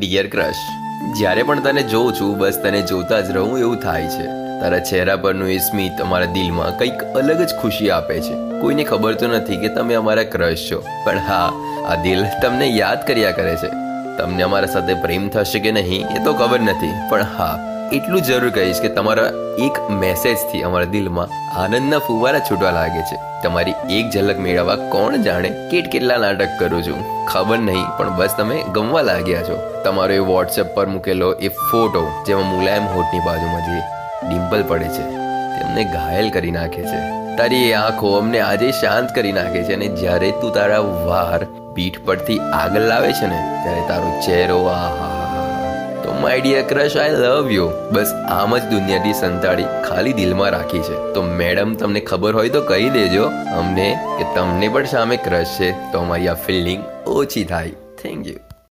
Dear crush જ્યારે પણ તને જોઉં છું, બસ તને જોતા જ રહું એવું થાય છે. તારા ચહેરા પરનું એ સ્મિત અમારા દિલમાં કંઈક અલગ જ ખુશી આપે છે. કોઈને ખબર તો નથી કે તમે અમારા ક્રશ છો. પણ હા, આ દિલ તમને યાદ કર્યા કરે છે. તમને અમારા સાથે પ્રેમ થશે કે નહીં, એ તો ખબર નથી. પણ હા એટલું જરૂર કહીશ કે તમારા એક મેસેજથી અમારા દિલમાં આનંદના ફુવારા છૂટવા લાગે છે. તમારી એક ઝલક મેળવવા કોણ જાણે કેટ કેટલા નાટક કરું છું. ખબર નહીં, પણ બસ તમે ગમવા લાગ્યા છો. તમારો એ વોટ્સએપ પર મૂકેલો એ ફોટો જેમાં મુલાયમ હોઠની બાજુમાં જે ડિમ્પલ પડે છે, તેમને ઘાયલ કરી નાખે છે. તારી એ આંખો અમને આજે શાંત કરી નાખે છે અને જ્યારે તું તારા વાર પીઠ પરથી આગળ લાવે છે ને, ત્યારે તારો ચહેરો આહા my dear crush I love you બસ આમ જ દુનિયાથી સંતાડી ખાલી દિલમાં રાખી છે. તો મેડમ તમને ખબર હોય તો કહી દેજો. અમને કે તમને પણ સામે ક્રશ છે. તો અમારી આ ફિલિંગ ઓછી થાય. Thank you